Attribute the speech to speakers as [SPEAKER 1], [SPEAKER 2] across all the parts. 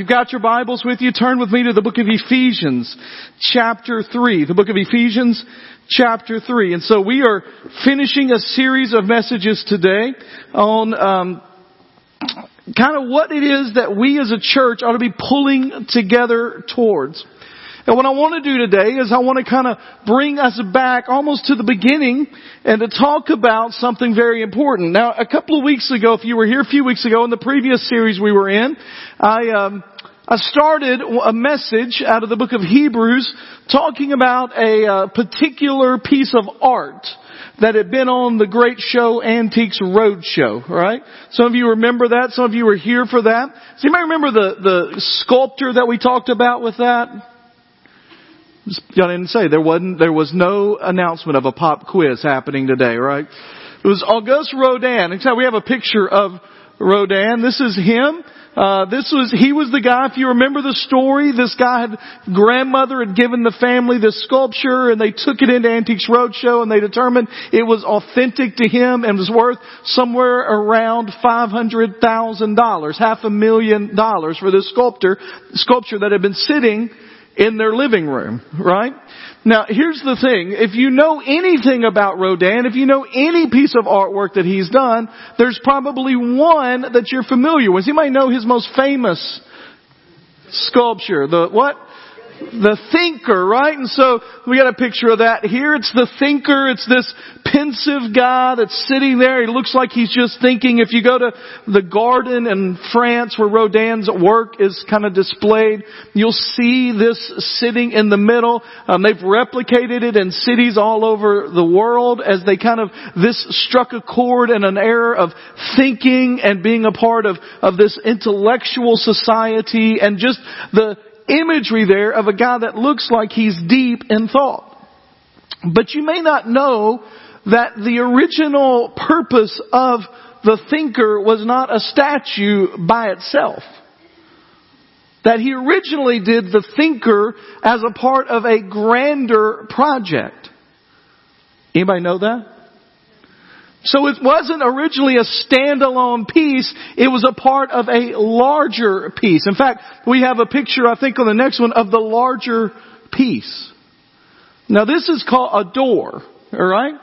[SPEAKER 1] you've got your Bibles with you, turn with me to the book of Ephesians, chapter 3. The book of Ephesians, chapter 3. And so we are finishing a series of messages today on um, kind of what it is that we as a church ought to be pulling together towards. And what I want to do today is I want to kind of bring us back almost to the beginning and to talk about something very important. Now, a couple of weeks ago, if you were here a few weeks ago in the previous series we were in, I, um, I started a message out of the book of Hebrews talking about a uh, particular piece of art that had been on the great show Antiques Roadshow, right? Some of you remember that. Some of you were here for that. Does anybody remember the, the sculptor that we talked about with that? Y'all didn't say there wasn't, there was no announcement of a pop quiz happening today, right? It was Auguste Rodin. Except we have a picture of Rodin. This is him. Uh, this was, he was the guy, if you remember the story, this guy had, grandmother had given the family this sculpture and they took it into Antiques Roadshow and they determined it was authentic to him and was worth somewhere around $500,000, half a million dollars for this sculptor, sculpture that had been sitting in their living room, right? Now, here's the thing. If you know anything about Rodin, if you know any piece of artwork that he's done, there's probably one that you're familiar with. You might know his most famous sculpture. The what? The thinker, right? And so we got a picture of that here. It's the thinker. It's this pensive guy that's sitting there. He looks like he's just thinking. If you go to the garden in France where Rodin's work is kind of displayed, you'll see this sitting in the middle. Um, they've replicated it in cities all over the world as they kind of, this struck a chord and an era of thinking and being a part of, of this intellectual society and just the imagery there of a guy that looks like he's deep in thought. But you may not know that the original purpose of the thinker was not a statue by itself. That he originally did the thinker as a part of a grander project. Anybody know that? So it wasn't originally a standalone piece, it was a part of a larger piece. In fact, we have a picture, I think on the next one, of the larger piece. Now this is called a door, alright?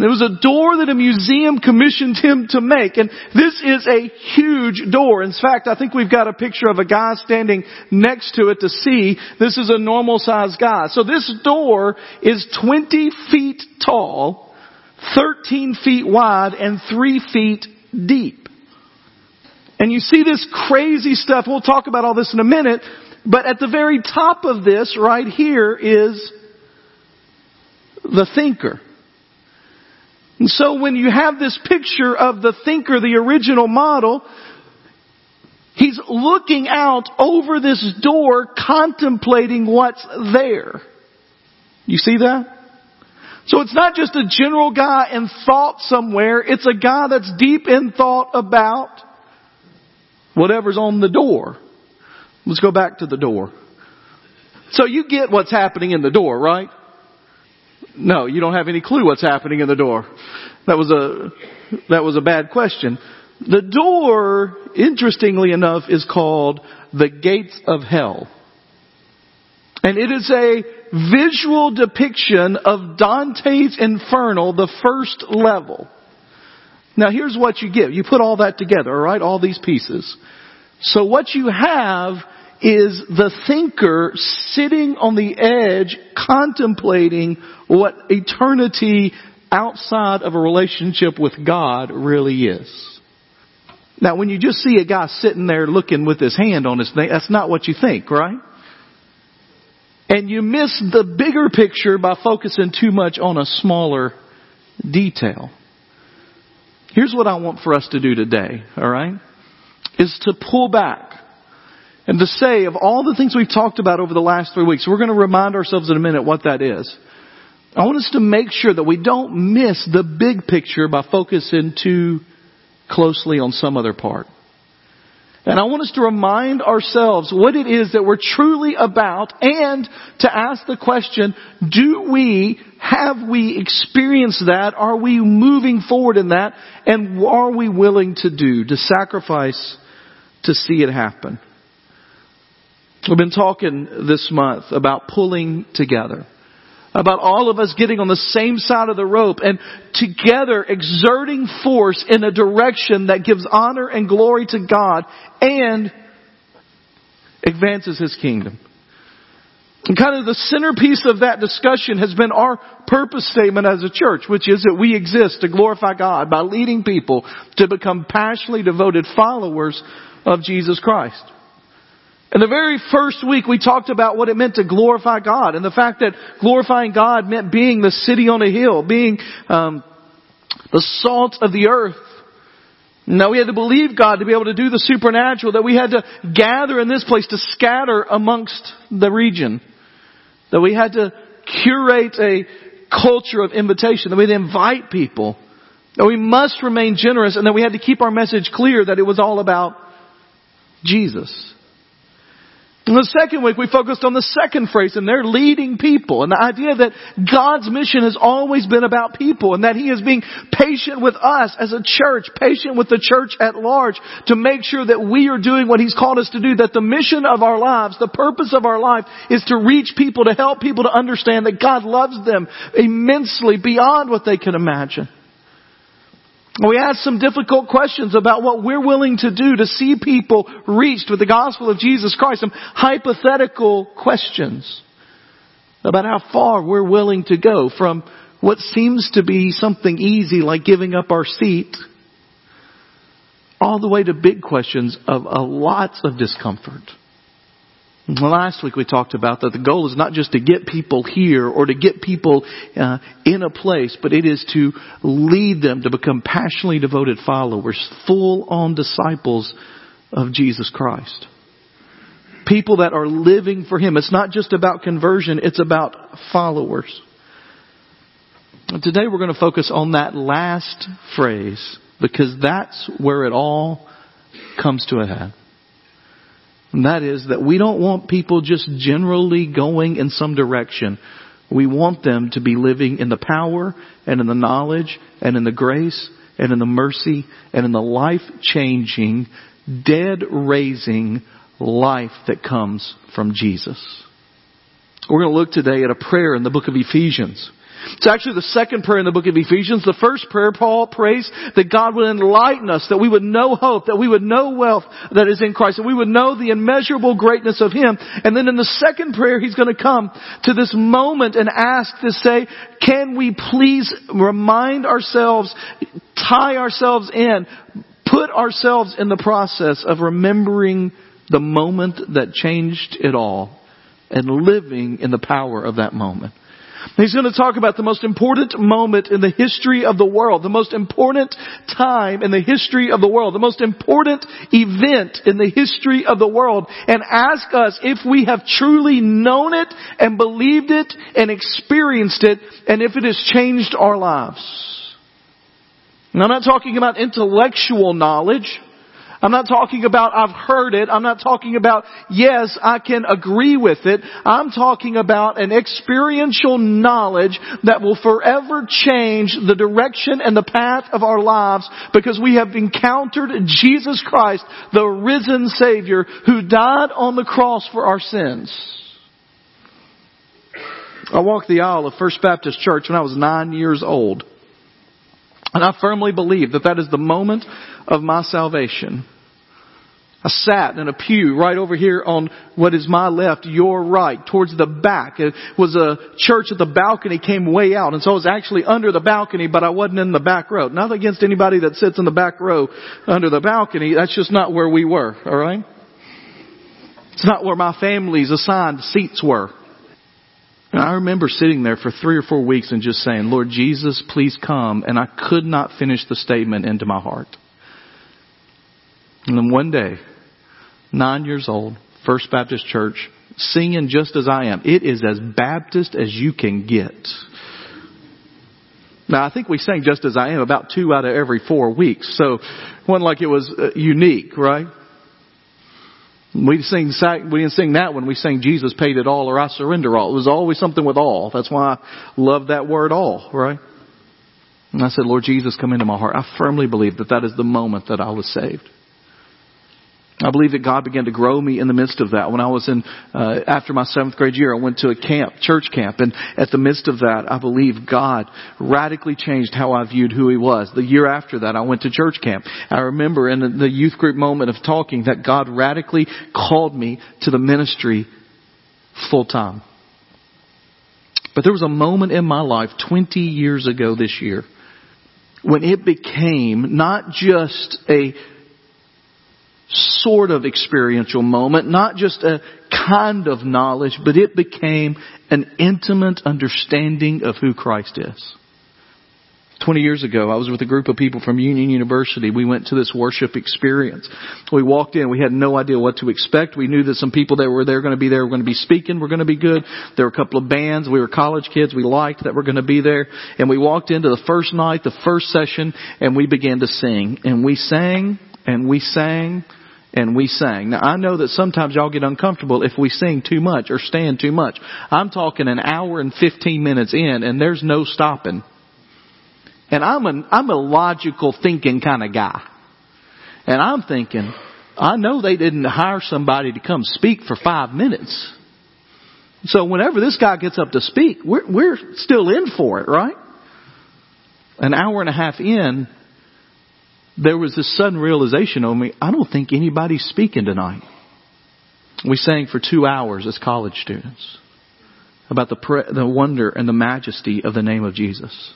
[SPEAKER 1] There was a door that a museum commissioned him to make, and this is a huge door. In fact, I think we've got a picture of a guy standing next to it to see. This is a normal sized guy. So this door is 20 feet tall, 13 feet wide and 3 feet deep. And you see this crazy stuff. We'll talk about all this in a minute. But at the very top of this right here is the thinker. And so when you have this picture of the thinker, the original model, he's looking out over this door contemplating what's there. You see that? So it's not just a general guy in thought somewhere. It's a guy that's deep in thought about whatever's on the door. Let's go back to the door. So you get what's happening in the door, right? No, you don't have any clue what's happening in the door. That was a, that was a bad question. The door, interestingly enough, is called the gates of hell. And it is a visual depiction of Dante's Inferno, the first level. Now here's what you get. You put all that together, alright? All these pieces. So what you have is the thinker sitting on the edge contemplating what eternity outside of a relationship with God really is. Now when you just see a guy sitting there looking with his hand on his thing, that's not what you think, right? And you miss the bigger picture by focusing too much on a smaller detail. Here's what I want for us to do today, alright? Is to pull back and to say of all the things we've talked about over the last three weeks, we're going to remind ourselves in a minute what that is. I want us to make sure that we don't miss the big picture by focusing too closely on some other part. And I want us to remind ourselves what it is that we're truly about and to ask the question, do we, have we experienced that? Are we moving forward in that? And are we willing to do, to sacrifice to see it happen? We've been talking this month about pulling together. About all of us getting on the same side of the rope and together exerting force in a direction that gives honor and glory to God and advances His kingdom. And kind of the centerpiece of that discussion has been our purpose statement as a church, which is that we exist to glorify God by leading people to become passionately devoted followers of Jesus Christ. In the very first week, we talked about what it meant to glorify God and the fact that glorifying God meant being the city on a hill, being um, the salt of the earth. Now we had to believe God to be able to do the supernatural, that we had to gather in this place to scatter amongst the region, that we had to curate a culture of invitation, that we'd invite people, that we must remain generous, and that we had to keep our message clear that it was all about Jesus. In the second week, we focused on the second phrase, and they're leading people, and the idea that God's mission has always been about people, and that He is being patient with us as a church, patient with the church at large, to make sure that we are doing what He's called us to do, that the mission of our lives, the purpose of our life, is to reach people, to help people to understand that God loves them immensely beyond what they can imagine. We ask some difficult questions about what we're willing to do to see people reached with the gospel of Jesus Christ. Some hypothetical questions about how far we're willing to go from what seems to be something easy like giving up our seat all the way to big questions of a lots of discomfort. Last week we talked about that the goal is not just to get people here or to get people uh, in a place, but it is to lead them to become passionately devoted followers, full on disciples of Jesus Christ. People that are living for Him. It's not just about conversion, it's about followers. Today we're going to focus on that last phrase because that's where it all comes to a head. And that is that we don't want people just generally going in some direction. We want them to be living in the power and in the knowledge and in the grace and in the mercy and in the life changing, dead raising life that comes from Jesus. We're going to look today at a prayer in the book of Ephesians. It's actually the second prayer in the book of Ephesians. The first prayer, Paul prays that God would enlighten us, that we would know hope, that we would know wealth that is in Christ, that we would know the immeasurable greatness of Him. And then in the second prayer, He's going to come to this moment and ask to say, can we please remind ourselves, tie ourselves in, put ourselves in the process of remembering the moment that changed it all and living in the power of that moment. He's going to talk about the most important moment in the history of the world, the most important time in the history of the world, the most important event in the history of the world, and ask us if we have truly known it and believed it and experienced it, and if it has changed our lives. And I'm not talking about intellectual knowledge. I'm not talking about I've heard it. I'm not talking about yes, I can agree with it. I'm talking about an experiential knowledge that will forever change the direction and the path of our lives because we have encountered Jesus Christ, the risen Savior who died on the cross for our sins. I walked the aisle of First Baptist Church when I was nine years old. And I firmly believe that that is the moment of my salvation. I sat in a pew right over here on what is my left, your right, towards the back. It was a church at the balcony came way out, and so I was actually under the balcony, but I wasn't in the back row. Not against anybody that sits in the back row under the balcony. That's just not where we were, alright? It's not where my family's assigned seats were. And I remember sitting there for three or four weeks and just saying, Lord Jesus, please come. And I could not finish the statement into my heart. And then one day, nine years old, First Baptist Church, singing just as I am. It is as Baptist as you can get. Now I think we sang just as I am about two out of every four weeks, so it wasn't like it was uh, unique, right? We sing, we didn't sing that when we sang Jesus paid it all or I surrender all. It was always something with all. That's why I love that word all, right? And I said, Lord Jesus, come into my heart. I firmly believe that that is the moment that I was saved. I believe that God began to grow me in the midst of that. When I was in, uh, after my seventh grade year, I went to a camp, church camp, and at the midst of that, I believe God radically changed how I viewed who He was. The year after that, I went to church camp. I remember in the youth group moment of talking that God radically called me to the ministry full time. But there was a moment in my life 20 years ago this year when it became not just a sort of experiential moment, not just a kind of knowledge, but it became an intimate understanding of who Christ is. 20 years ago, I was with a group of people from Union University. We went to this worship experience. We walked in. We had no idea what to expect. We knew that some people that were there going to be there were going to be speaking, were going to be good. There were a couple of bands. We were college kids we liked that were going to be there. And we walked into the first night, the first session, and we began to sing. And we sang, and we sang, and we sang. Now I know that sometimes y'all get uncomfortable if we sing too much or stand too much. I'm talking an hour and 15 minutes in and there's no stopping. And I'm a, I'm a logical thinking kind of guy. And I'm thinking, I know they didn't hire somebody to come speak for five minutes. So whenever this guy gets up to speak, we're, we're still in for it, right? An hour and a half in, there was this sudden realization on me, I don't think anybody's speaking tonight. We sang for two hours as college students about the, pre- the wonder and the majesty of the name of Jesus.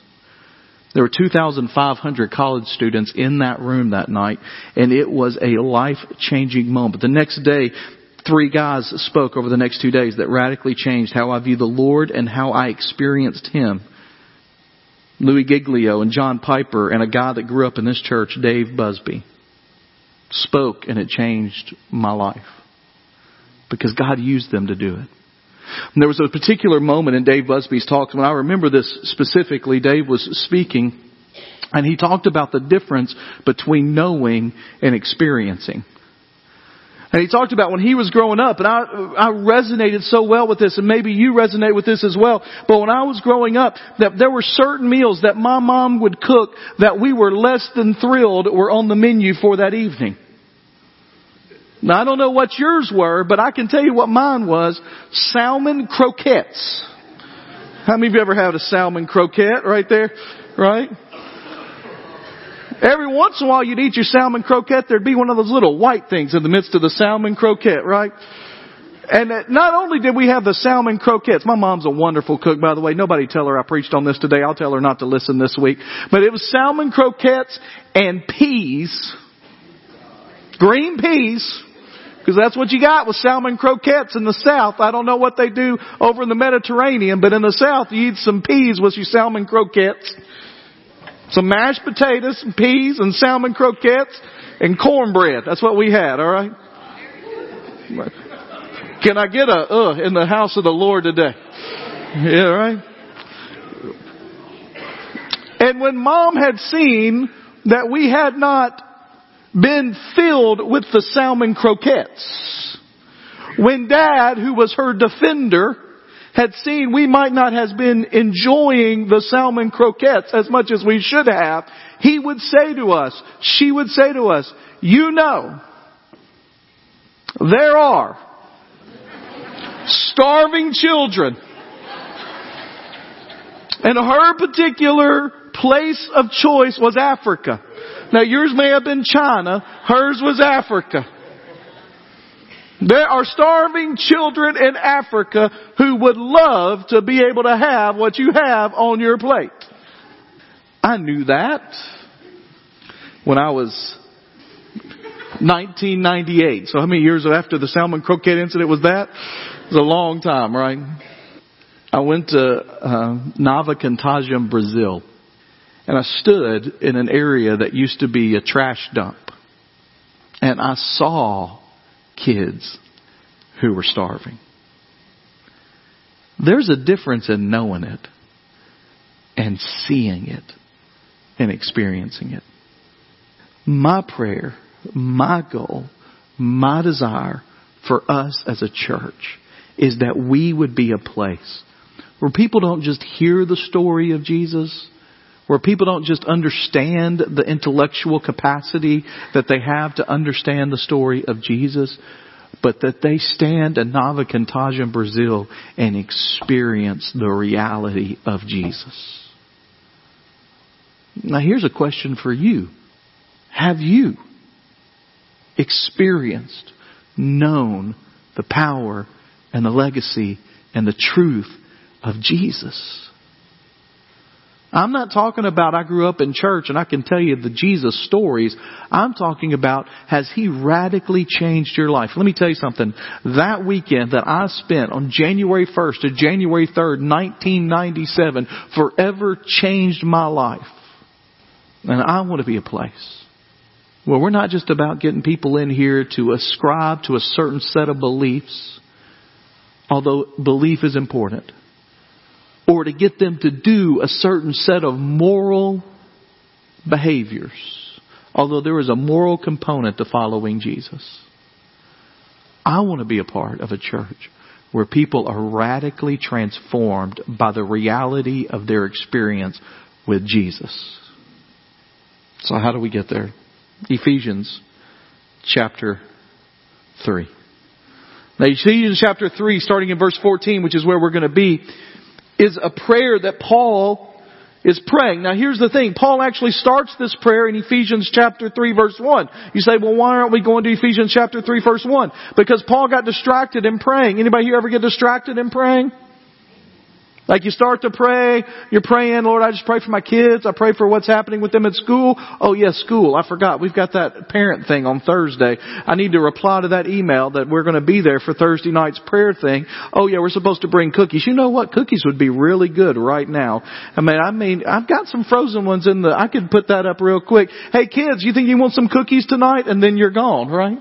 [SPEAKER 1] There were 2,500 college students in that room that night, and it was a life-changing moment. The next day, three guys spoke over the next two days that radically changed how I view the Lord and how I experienced Him. Louie Giglio and John Piper and a guy that grew up in this church, Dave Busby, spoke and it changed my life. Because God used them to do it. And there was a particular moment in Dave Busby's talks when I remember this specifically. Dave was speaking and he talked about the difference between knowing and experiencing. And he talked about when he was growing up, and I, I resonated so well with this, and maybe you resonate with this as well. But when I was growing up, that there were certain meals that my mom would cook that we were less than thrilled were on the menu for that evening. Now I don't know what yours were, but I can tell you what mine was. Salmon croquettes. How many of you ever had a salmon croquette right there? Right? Every once in a while you'd eat your salmon croquette, there'd be one of those little white things in the midst of the salmon croquette, right? And uh, not only did we have the salmon croquettes, my mom's a wonderful cook, by the way. Nobody tell her I preached on this today. I'll tell her not to listen this week. But it was salmon croquettes and peas, green peas, because that's what you got with salmon croquettes in the South. I don't know what they do over in the Mediterranean, but in the South you eat some peas with your salmon croquettes. Some mashed potatoes, some peas, and salmon croquettes, and cornbread. That's what we had, alright? Can I get a uh in the house of the Lord today? Yeah, right? And when mom had seen that we had not been filled with the salmon croquettes. When dad, who was her defender, had seen we might not have been enjoying the salmon croquettes as much as we should have, he would say to us, she would say to us, you know, there are starving children. And her particular place of choice was Africa. Now yours may have been China, hers was Africa. There are starving children in Africa who would love to be able to have what you have on your plate. I knew that when I was 1998. So how many years after the salmon croquette incident was that? It was a long time, right? I went to uh, Nova Contagem, Brazil. And I stood in an area that used to be a trash dump. And I saw kids who were starving. There's a difference in knowing it and seeing it and experiencing it. My prayer, my goal, my desire for us as a church is that we would be a place where people don't just hear the story of Jesus, where people don't just understand the intellectual capacity that they have to understand the story of Jesus, but that they stand in Nova Contagem, Brazil and experience the reality of Jesus. Now here's a question for you. Have you experienced, known the power and the legacy and the truth of Jesus? I'm not talking about I grew up in church and I can tell you the Jesus stories. I'm talking about has He radically changed your life? Let me tell you something. That weekend that I spent on January 1st to January 3rd, 1997 forever changed my life. And I want to be a place where we're not just about getting people in here to ascribe to a certain set of beliefs, although belief is important or to get them to do a certain set of moral behaviors. Although there is a moral component to following Jesus. I want to be a part of a church where people are radically transformed by the reality of their experience with Jesus. So how do we get there? Ephesians chapter 3. Now Ephesians chapter 3 starting in verse 14, which is where we're going to be, is a prayer that Paul is praying. Now here's the thing. Paul actually starts this prayer in Ephesians chapter 3 verse 1. You say, well why aren't we going to Ephesians chapter 3 verse 1? Because Paul got distracted in praying. Anybody here ever get distracted in praying? Like you start to pray, you're praying, Lord, I just pray for my kids. I pray for what's happening with them at school. Oh yes, school. I forgot. We've got that parent thing on Thursday. I need to reply to that email that we're going to be there for Thursday night's prayer thing. Oh yeah, we're supposed to bring cookies. You know what? Cookies would be really good right now. I mean, I mean, I've got some frozen ones in the, I could put that up real quick. Hey kids, you think you want some cookies tonight? And then you're gone, right?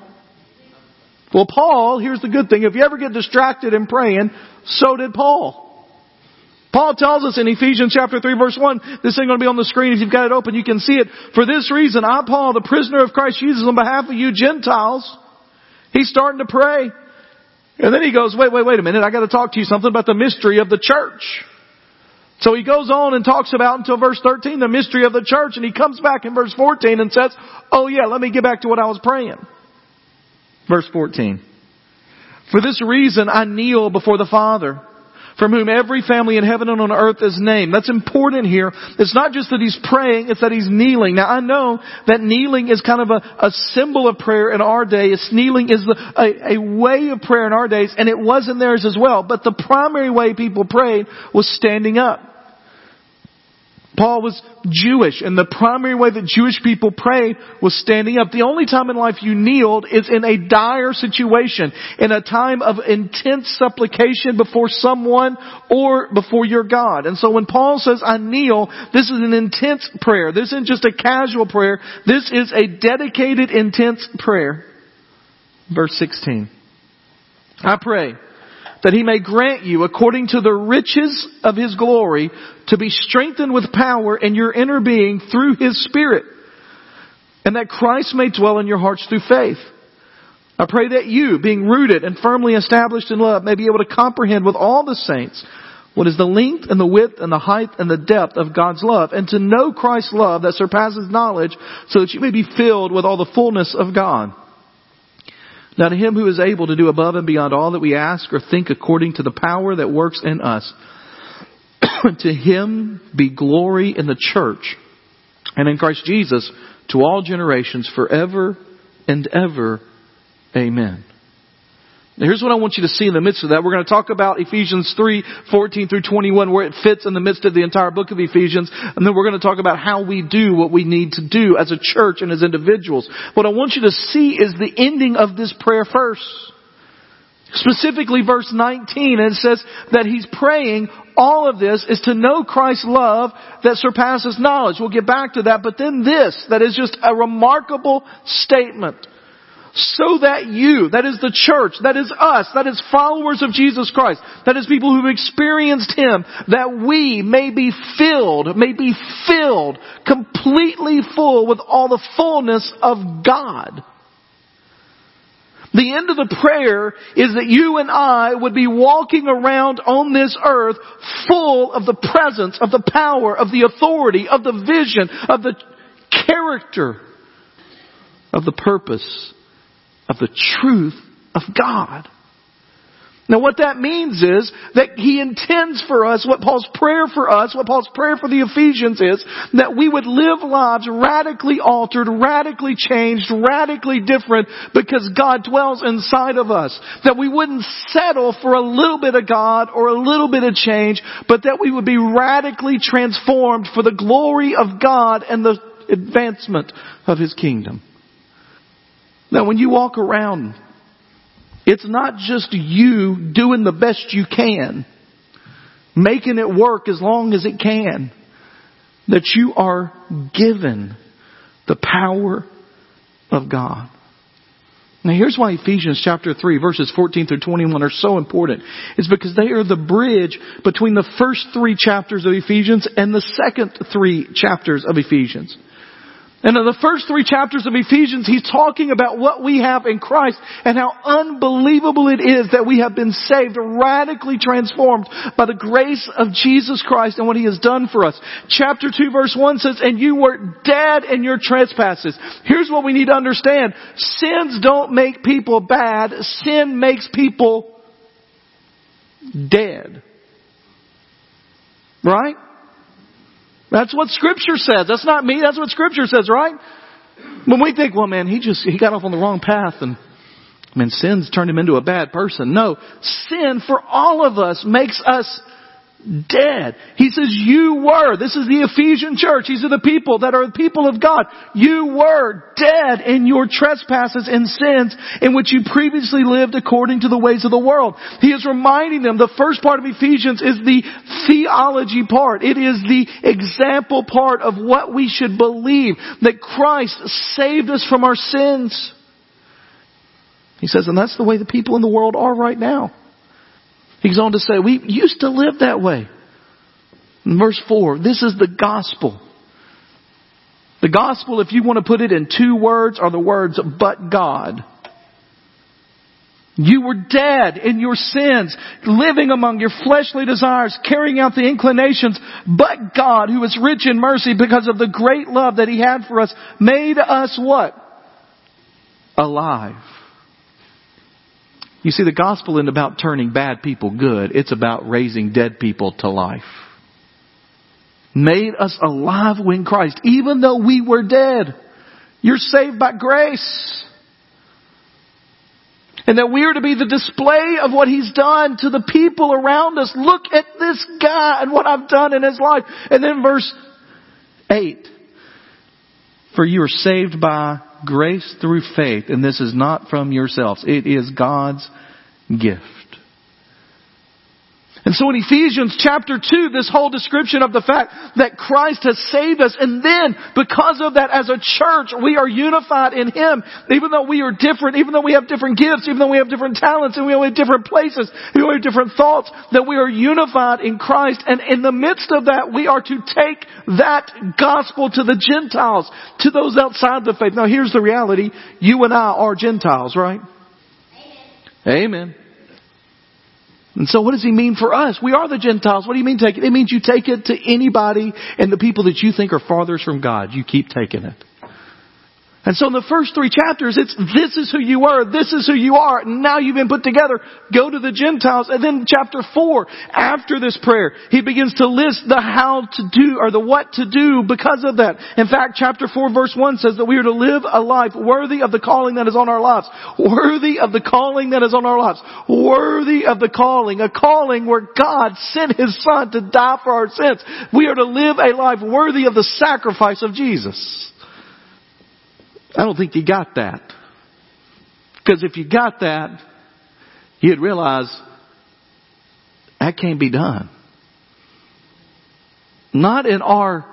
[SPEAKER 1] Well, Paul, here's the good thing. If you ever get distracted in praying, so did Paul. Paul tells us in Ephesians chapter 3 verse 1, this thing going to be on the screen if you've got it open, you can see it. For this reason, I, Paul, the prisoner of Christ Jesus, on behalf of you Gentiles, he's starting to pray. And then he goes, wait, wait, wait a minute, I gotta talk to you something about the mystery of the church. So he goes on and talks about until verse 13 the mystery of the church and he comes back in verse 14 and says, oh yeah, let me get back to what I was praying. Verse 14. For this reason I kneel before the Father from whom every family in heaven and on earth is named. That's important here. It's not just that he's praying, it's that he's kneeling. Now I know that kneeling is kind of a, a symbol of prayer in our day. It's kneeling is the, a, a way of prayer in our days, and it was in theirs as well. But the primary way people prayed was standing up. Paul was Jewish, and the primary way that Jewish people prayed was standing up. The only time in life you kneeled is in a dire situation, in a time of intense supplication before someone or before your God. And so when Paul says, I kneel, this is an intense prayer. This isn't just a casual prayer. This is a dedicated, intense prayer. Verse 16. I pray that he may grant you, according to the riches of his glory, to be strengthened with power in your inner being through his Spirit, and that Christ may dwell in your hearts through faith. I pray that you, being rooted and firmly established in love, may be able to comprehend with all the saints what is the length and the width and the height and the depth of God's love, and to know Christ's love that surpasses knowledge, so that you may be filled with all the fullness of God. Now to him who is able to do above and beyond all that we ask or think according to the power that works in us, to him be glory in the church and in Christ Jesus to all generations forever and ever. Amen. Now here's what I want you to see in the midst of that. We're going to talk about Ephesians 3, 14 through 21, where it fits in the midst of the entire book of Ephesians. And then we're going to talk about how we do what we need to do as a church and as individuals. What I want you to see is the ending of this prayer first. Specifically verse 19, and it says that he's praying all of this is to know Christ's love that surpasses knowledge. We'll get back to that, but then this, that is just a remarkable statement so that you, that is the church, that is us, that is followers of Jesus Christ, that is people who've experienced Him, that we may be filled, may be filled, completely full with all the fullness of God. The end of the prayer is that you and I would be walking around on this earth full of the presence, of the power, of the authority, of the vision, of the character, of the purpose, of the truth of God. Now what that means is that He intends for us, what Paul's prayer for us, what Paul's prayer for the Ephesians is, that we would live lives radically altered, radically changed, radically different because God dwells inside of us. That we wouldn't settle for a little bit of God or a little bit of change, but that we would be radically transformed for the glory of God and the advancement of His kingdom. Now when you walk around it's not just you doing the best you can, making it work as long as it can, that you are given the power of God. Now here's why Ephesians chapter 3 verses 14 through 21 are so important. It's because they are the bridge between the first three chapters of Ephesians and the second three chapters of Ephesians. And in the first three chapters of Ephesians, he's talking about what we have in Christ and how unbelievable it is that we have been saved, radically transformed by the grace of Jesus Christ and what he has done for us. Chapter 2 verse 1 says, and you were dead in your trespasses. Here's what we need to understand. Sins don't make people bad. Sin makes people dead. Right? That's what scripture says. That's not me. That's what scripture says, right? When we think, well man, he just, he got off on the wrong path and, I mean, sin's turned him into a bad person. No. Sin for all of us makes us dead. He says, you were. This is the Ephesian church. These are the people that are the people of God. You were dead in your trespasses and sins in which you previously lived according to the ways of the world. He is reminding them the first part of Ephesians is the theology part. It is the example part of what we should believe that Christ saved us from our sins. He says, and that's the way the people in the world are right now. He goes on to say, we used to live that way. In verse 4, this is the gospel. The gospel, if you want to put it in two words, are the words, but God. You were dead in your sins, living among your fleshly desires, carrying out the inclinations, but God, who is rich in mercy because of the great love that He had for us, made us what? Alive. You see, the gospel isn't about turning bad people good. It's about raising dead people to life. Made us alive when Christ, even though we were dead. You're saved by grace. And that we are to be the display of what He's done to the people around us. Look at this guy and what I've done in His life. And then verse 8. For you are saved by grace through faith, and this is not from yourselves. It is God's gift. And so in Ephesians chapter 2, this whole description of the fact that Christ has saved us, and then because of that as a church, we are unified in Him. Even though we are different, even though we have different gifts, even though we have different talents, and we have different places, we have different thoughts, that we are unified in Christ. And in the midst of that, we are to take that gospel to the Gentiles, to those outside the faith. Now here's the reality. You and I are Gentiles, right? Amen. Amen. And so what does he mean for us? We are the Gentiles. What do you mean take it? It means you take it to anybody and the people that you think are farthest from God. You keep taking it. And so in the first three chapters, it's this is who you were, this is who you are, and now you've been put together. Go to the Gentiles. And then chapter four, after this prayer, he begins to list the how to do or the what to do because of that. In fact, chapter four verse one says that we are to live a life worthy of the calling that is on our lives. Worthy of the calling that is on our lives. Worthy of the calling. A calling where God sent His Son to die for our sins. We are to live a life worthy of the sacrifice of Jesus. I don't think you got that. Because if you got that, you'd realize that can't be done. Not in our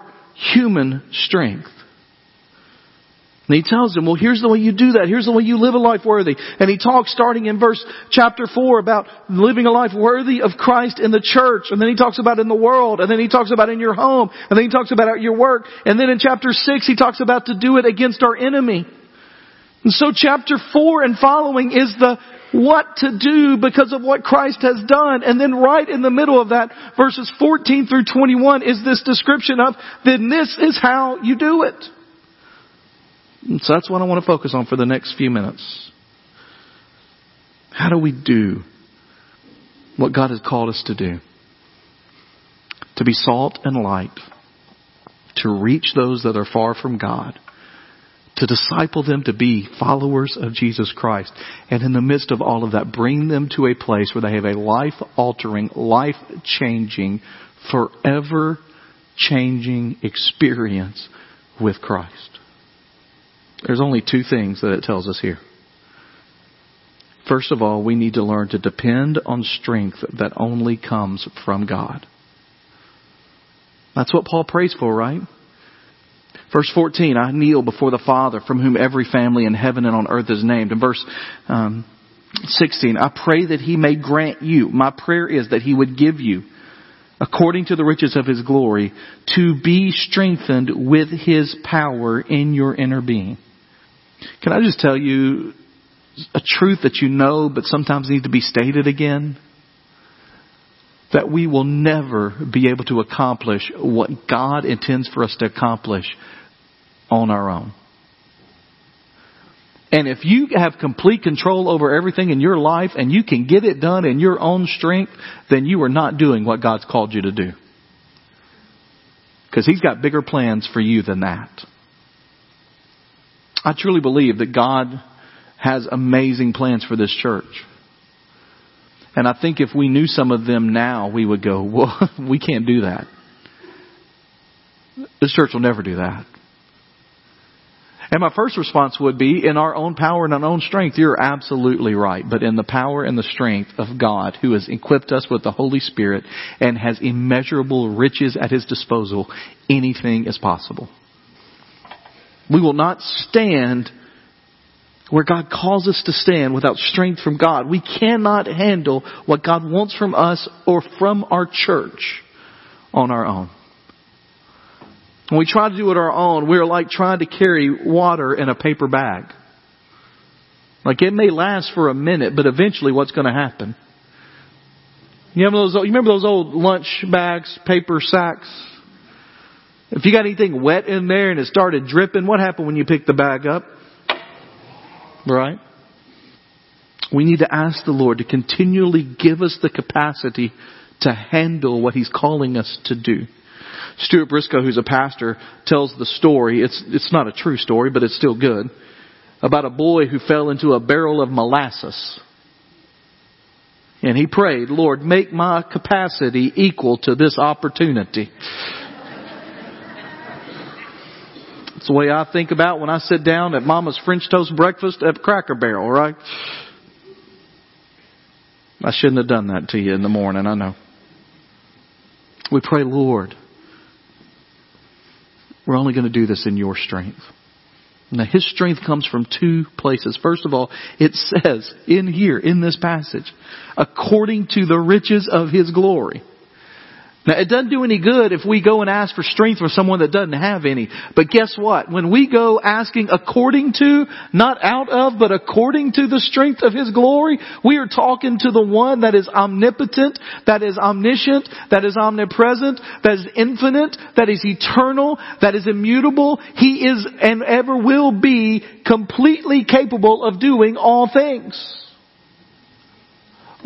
[SPEAKER 1] human strength. And he tells them, well, here's the way you do that. Here's the way you live a life worthy. And he talks starting in verse chapter 4 about living a life worthy of Christ in the church. And then he talks about in the world. And then he talks about in your home. And then he talks about at your work. And then in chapter 6 he talks about to do it against our enemy. And so chapter 4 and following is the what to do because of what Christ has done. And then right in the middle of that, verses 14 through 21 is this description of, then this is how you do it. And so that's what I want to focus on for the next few minutes. How do we do what God has called us to do? To be salt and light, to reach those that are far from God, to disciple them to be followers of Jesus Christ. And in the midst of all of that, bring them to a place where they have a life altering, life changing, forever changing experience with Christ. There's only two things that it tells us here. First of all, we need to learn to depend on strength that only comes from God. That's what Paul prays for, right? Verse 14, I kneel before the Father from whom every family in heaven and on earth is named. In verse um, 16, I pray that he may grant you, my prayer is that he would give you, according to the riches of his glory, to be strengthened with his power in your inner being. Can I just tell you a truth that you know but sometimes needs to be stated again? That we will never be able to accomplish what God intends for us to accomplish on our own. And if you have complete control over everything in your life and you can get it done in your own strength, then you are not doing what God's called you to do. Because He's got bigger plans for you than that. I truly believe that God has amazing plans for this church. And I think if we knew some of them now, we would go, well, we can't do that. This church will never do that. And my first response would be, in our own power and our own strength, you're absolutely right. But in the power and the strength of God, who has equipped us with the Holy Spirit and has immeasurable riches at His disposal, anything is possible. We will not stand where God calls us to stand without strength from God. We cannot handle what God wants from us or from our church on our own. When we try to do it our own, we're like trying to carry water in a paper bag. Like it may last for a minute, but eventually what's going to happen? You remember those, you remember those old lunch bags, paper sacks? If you got anything wet in there and it started dripping, what happened when you picked the bag up? Right? We need to ask the Lord to continually give us the capacity to handle what He's calling us to do. Stuart Briscoe, who's a pastor, tells the story. It's, it's not a true story, but it's still good. About a boy who fell into a barrel of molasses. And he prayed, Lord, make my capacity equal to this opportunity. It's the way I think about when I sit down at Mama's French toast breakfast at Cracker Barrel, right? I shouldn't have done that to you in the morning, I know. We pray, Lord, we're only going to do this in your strength. Now, his strength comes from two places. First of all, it says in here, in this passage, according to the riches of his glory. Now, it doesn't do any good if we go and ask for strength from someone that doesn't have any. But guess what? When we go asking according to, not out of, but according to the strength of His glory, we are talking to the one that is omnipotent, that is omniscient, that is omnipresent, that is infinite, that is eternal, that is immutable. He is and ever will be completely capable of doing all things.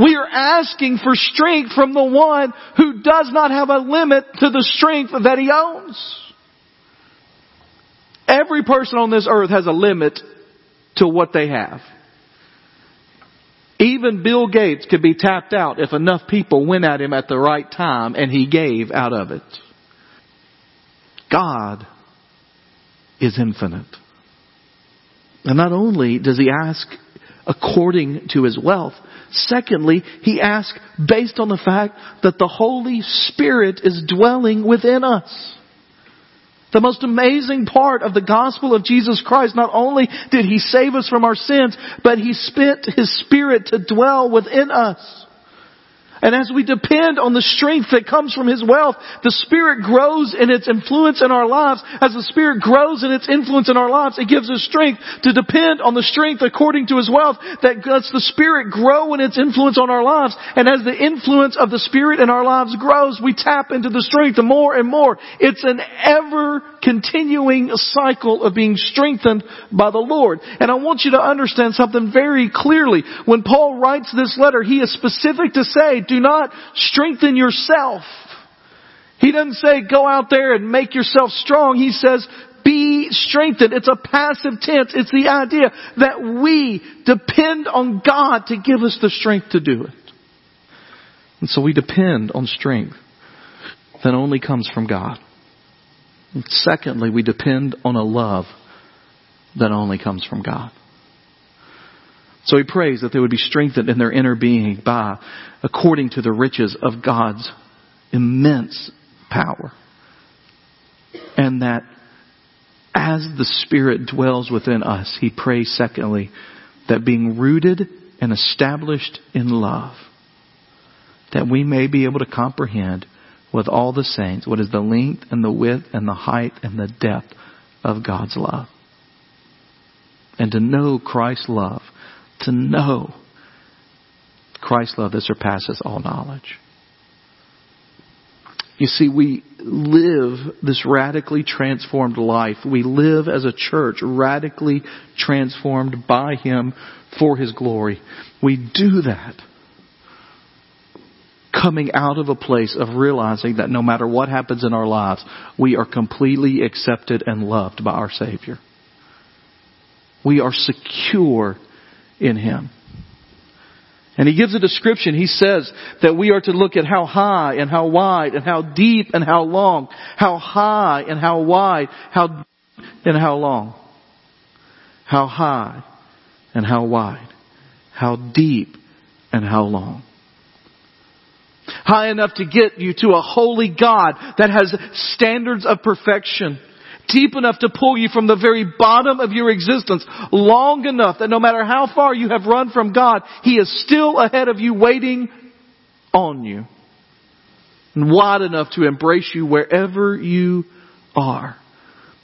[SPEAKER 1] We are asking for strength from the one who does not have a limit to the strength that he owns. Every person on this earth has a limit to what they have. Even Bill Gates could be tapped out if enough people went at him at the right time and he gave out of it. God is infinite. And not only does he ask according to his wealth, Secondly, he asks based on the fact that the Holy Spirit is dwelling within us. The most amazing part of the gospel of Jesus Christ, not only did he save us from our sins, but he spent his spirit to dwell within us. And as we depend on the strength that comes from His wealth, the Spirit grows in its influence in our lives. As the Spirit grows in its influence in our lives, it gives us strength to depend on the strength according to His wealth that lets the Spirit grow in its influence on our lives. And as the influence of the Spirit in our lives grows, we tap into the strength more and more. It's an ever continuing cycle of being strengthened by the Lord. And I want you to understand something very clearly. When Paul writes this letter, he is specific to say, do not strengthen yourself. He doesn't say go out there and make yourself strong. He says be strengthened. It's a passive tense. It's the idea that we depend on God to give us the strength to do it. And so we depend on strength that only comes from God. And secondly, we depend on a love that only comes from God. So he prays that they would be strengthened in their inner being by, according to the riches of God's immense power. And that as the Spirit dwells within us, he prays secondly, that being rooted and established in love, that we may be able to comprehend with all the saints what is the length and the width and the height and the depth of God's love. And to know Christ's love to know Christ's love that surpasses all knowledge. You see, we live this radically transformed life. We live as a church radically transformed by Him for His glory. We do that coming out of a place of realizing that no matter what happens in our lives, we are completely accepted and loved by our Savior. We are secure in him. And he gives a description. He says that we are to look at how high and how wide and how deep and how long. How high and how wide, how deep and how long. How high and how wide. How deep and how long. High enough to get you to a holy God that has standards of perfection deep enough to pull you from the very bottom of your existence, long enough that no matter how far you have run from God, He is still ahead of you waiting on you. And wide enough to embrace you wherever you are.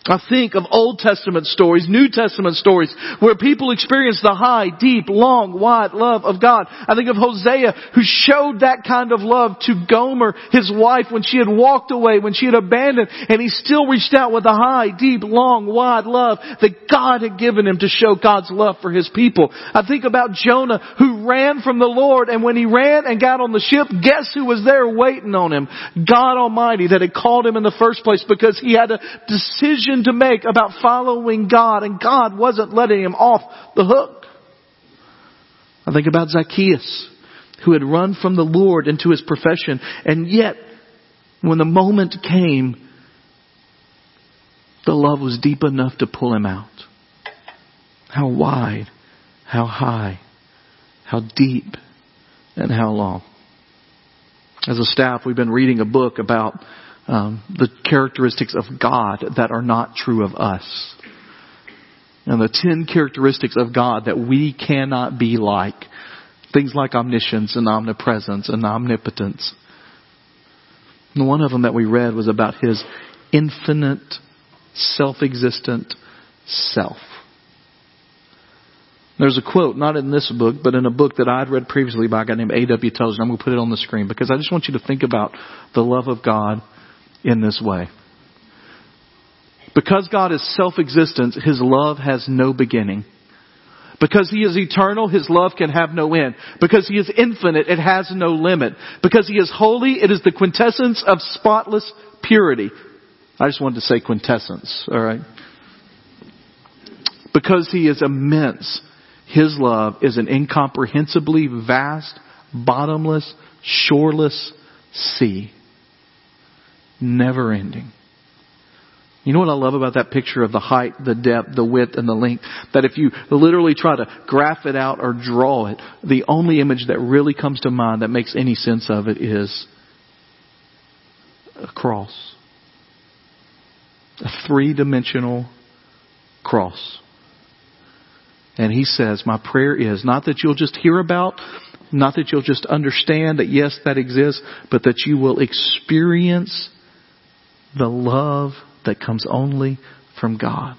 [SPEAKER 1] I think of Old Testament stories, New Testament stories, where people experience the high, deep, long, wide love of God. I think of Hosea, who showed that kind of love to Gomer, his wife, when she had walked away, when she had abandoned, and he still reached out with a high, deep, long, wide love that God had given him to show God's love for his people. I think about Jonah, who ran from the Lord, and when he ran and got on the ship, guess who was there waiting on him? God Almighty that had called him in the first place because he had a decision decision to make about following God and God wasn't letting him off the hook. I think about Zacchaeus who had run from the Lord into his profession and yet when the moment came the love was deep enough to pull him out. How wide, how high, how deep, and how long. As a staff, we've been reading a book about um, the characteristics of God that are not true of us. And the ten characteristics of God that we cannot be like. Things like omniscience and omnipresence and omnipotence. And one of them that we read was about His infinite, self-existent self. There's a quote, not in this book, but in a book that I'd read previously by a guy named A.W. Tozer. I'm going to put it on the screen because I just want you to think about the love of God in this way. Because God is self-existent, His love has no beginning. Because He is eternal, His love can have no end. Because He is infinite, it has no limit. Because He is holy, it is the quintessence of spotless purity. I just wanted to say quintessence, alright? Because He is immense, His love is an incomprehensibly vast, bottomless, shoreless sea never ending. You know what I love about that picture of the height, the depth, the width, and the length? That if you literally try to graph it out or draw it, the only image that really comes to mind that makes any sense of it is a cross. A three dimensional cross. And he says, My prayer is not that you'll just hear about Not that you'll just understand that yes, that exists, but that you will experience the love that comes only from God.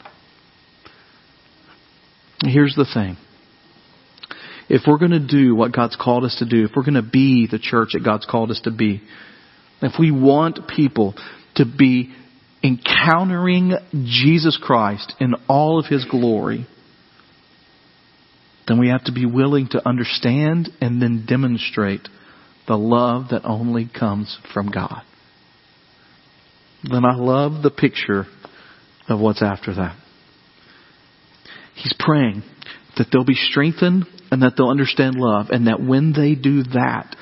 [SPEAKER 1] Here's the thing. If we're going to do what God's called us to do, if we're going to be the church that God's called us to be, if we want people to be encountering Jesus Christ in all of His glory, then we have to be willing to understand and then demonstrate the love that only comes from God. Then I love the picture of what's after that. He's praying that they'll be strengthened and that they'll understand love and that when they do that,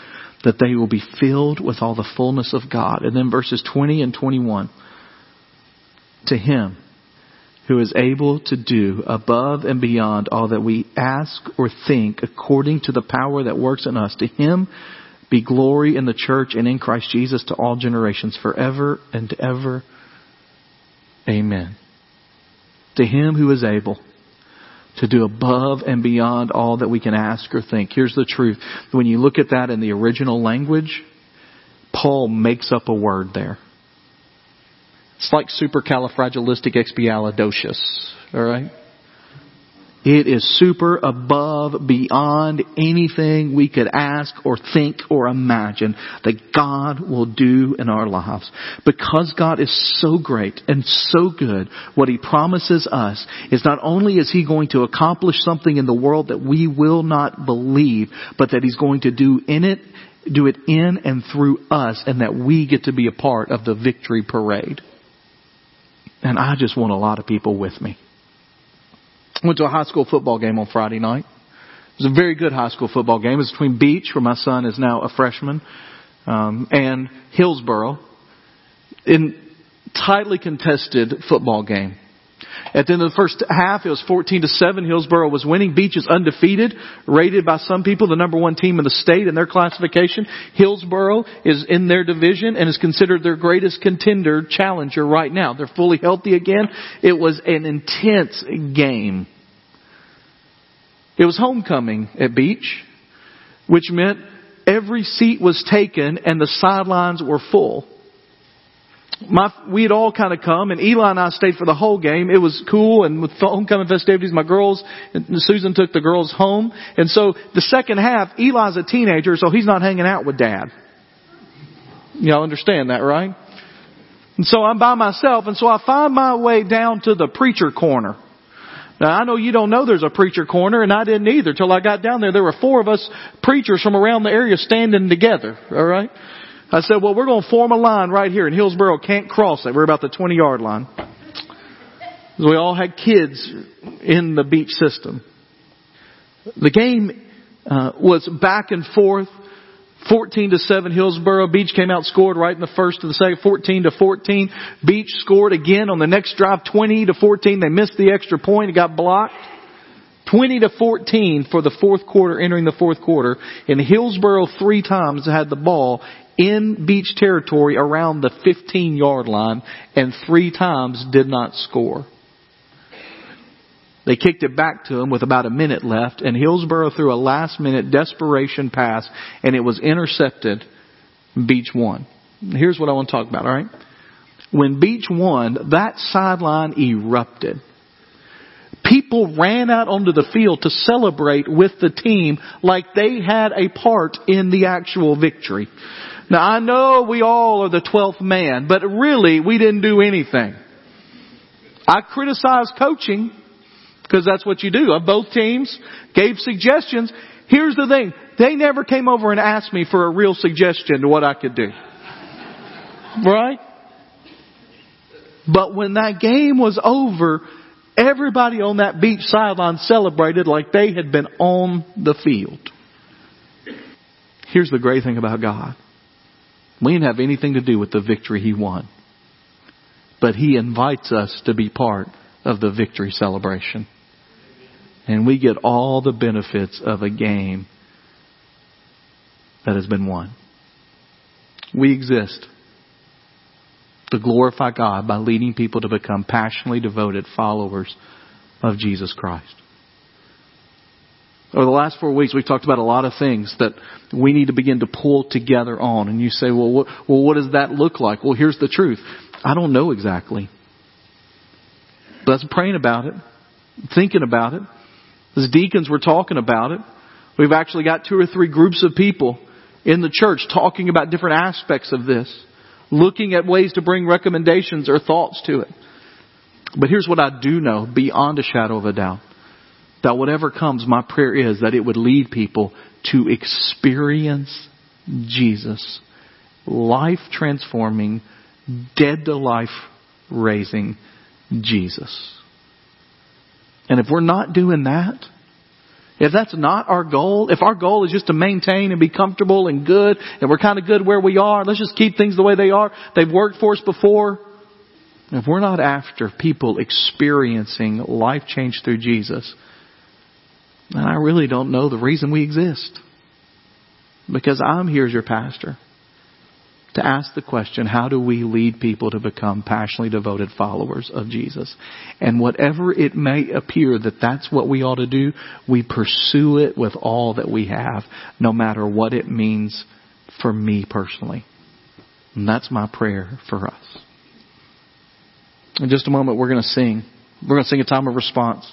[SPEAKER 1] that they will be filled with all the fullness of God. And then verses 20 and 21. To Him who is able to do above and beyond all that we ask or think according to the power that works in us. To Him be glory in the church and in Christ Jesus to all generations forever and ever. Amen. To Him who is able to do above and beyond all that we can ask or think. Here's the truth. When you look at that in the original language, Paul makes up a word there. It's like supercalifragilisticexpialidocious. Alright? It is super above, beyond anything we could ask or think or imagine that God will do in our lives. Because God is so great and so good, what He promises us is not only is He going to accomplish something in the world that we will not believe, but that He's going to do in it, do it in and through us, and that we get to be a part of the victory parade. And I just want a lot of people with me. Went to a high school football game on Friday night. It was a very good high school football game. It was between Beach, where my son is now a freshman, um, and Hillsboro. In tightly contested football game. At the end of the first half, it was 14 to 7. Hillsboro was winning. Beach is undefeated, rated by some people the number one team in the state in their classification. Hillsboro is in their division and is considered their greatest contender challenger right now. They're fully healthy again. It was an intense game. It was homecoming at Beach, which meant every seat was taken and the sidelines were full my, we had all kind of come, and Eli and I stayed for the whole game. It was cool, and with homecoming festivities, my girls, and Susan took the girls home. And so the second half, Eli's a teenager, so he's not hanging out with dad. Y'all understand that, right? And so I'm by myself, and so I find my way down to the preacher corner. Now I know you don't know there's a preacher corner, and I didn't either till I got down there. There were four of us preachers from around the area standing together, alright? I said, well, we're going to form a line right here, in Hillsboro can't cross it. We're about the 20 yard line. We all had kids in the beach system. The game uh, was back and forth. 14 to 7 Hillsboro. Beach came out scored right in the first of the second. 14 to 14. Beach scored again on the next drive. 20 to 14. They missed the extra point. It got blocked. 20 to 14 for the fourth quarter, entering the fourth quarter. And Hillsboro three times had the ball in beach territory around the 15 yard line and three times did not score. They kicked it back to him with about a minute left and Hillsboro threw a last minute desperation pass and it was intercepted. Beach won. Here's what I want to talk about, alright? When Beach won, that sideline erupted. People ran out onto the field to celebrate with the team like they had a part in the actual victory. Now I know we all are the 12th man, but really we didn't do anything. I criticize coaching because that's what you do. Of Both teams gave suggestions. Here's the thing. They never came over and asked me for a real suggestion to what I could do. Right? But when that game was over, everybody on that beach sideline celebrated like they had been on the field. Here's the great thing about God. We didn't have anything to do with the victory he won. But he invites us to be part of the victory celebration. And we get all the benefits of a game that has been won. We exist to glorify God by leading people to become passionately devoted followers of Jesus Christ. Over the last four weeks, we've talked about a lot of things that we need to begin to pull together on. And you say, well, what, well, what does that look like? Well, here's the truth. I don't know exactly. But that's praying about it, thinking about it. As deacons, we're talking about it. We've actually got two or three groups of people in the church talking about different aspects of this, looking at ways to bring recommendations or thoughts to it. But here's what I do know beyond a shadow of a doubt. That whatever comes, my prayer is that it would lead people to experience Jesus. Life transforming, dead to life raising Jesus. And if we're not doing that, if that's not our goal, if our goal is just to maintain and be comfortable and good, and we're kind of good where we are, let's just keep things the way they are, they've worked for us before. If we're not after people experiencing life change through Jesus, and I really don't know the reason we exist. Because I'm here as your pastor to ask the question, how do we lead people to become passionately devoted followers of Jesus? And whatever it may appear that that's what we ought to do, we pursue it with all that we have, no matter what it means for me personally. And that's my prayer for us. In just a moment, we're going to sing. We're going to sing a time of response.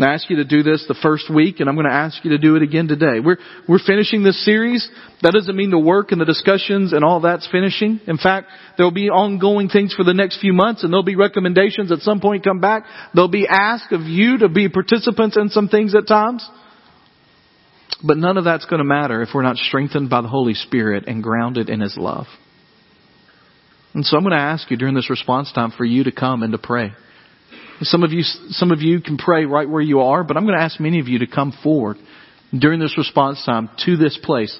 [SPEAKER 1] I asked you to do this the first week, and I'm going to ask you to do it again today. We're, we're finishing this series. That doesn't mean the work and the discussions and all that's finishing. In fact, there'll be ongoing things for the next few months, and there'll be recommendations at some point come back. There'll be asked of you to be participants in some things at times. But none of that's going to matter if we're not strengthened by the Holy Spirit and grounded in His love. And so I'm going to ask you during this response time for you to come and to pray. Some of you, some of you can pray right where you are, but I'm going to ask many of you to come forward during this response time to this place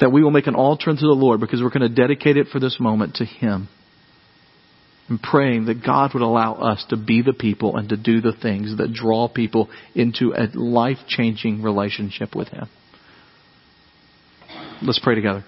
[SPEAKER 1] that we will make an altar unto the Lord because we're going to dedicate it for this moment to Him. And praying that God would allow us to be the people and to do the things that draw people into a life changing relationship with Him. Let's pray together.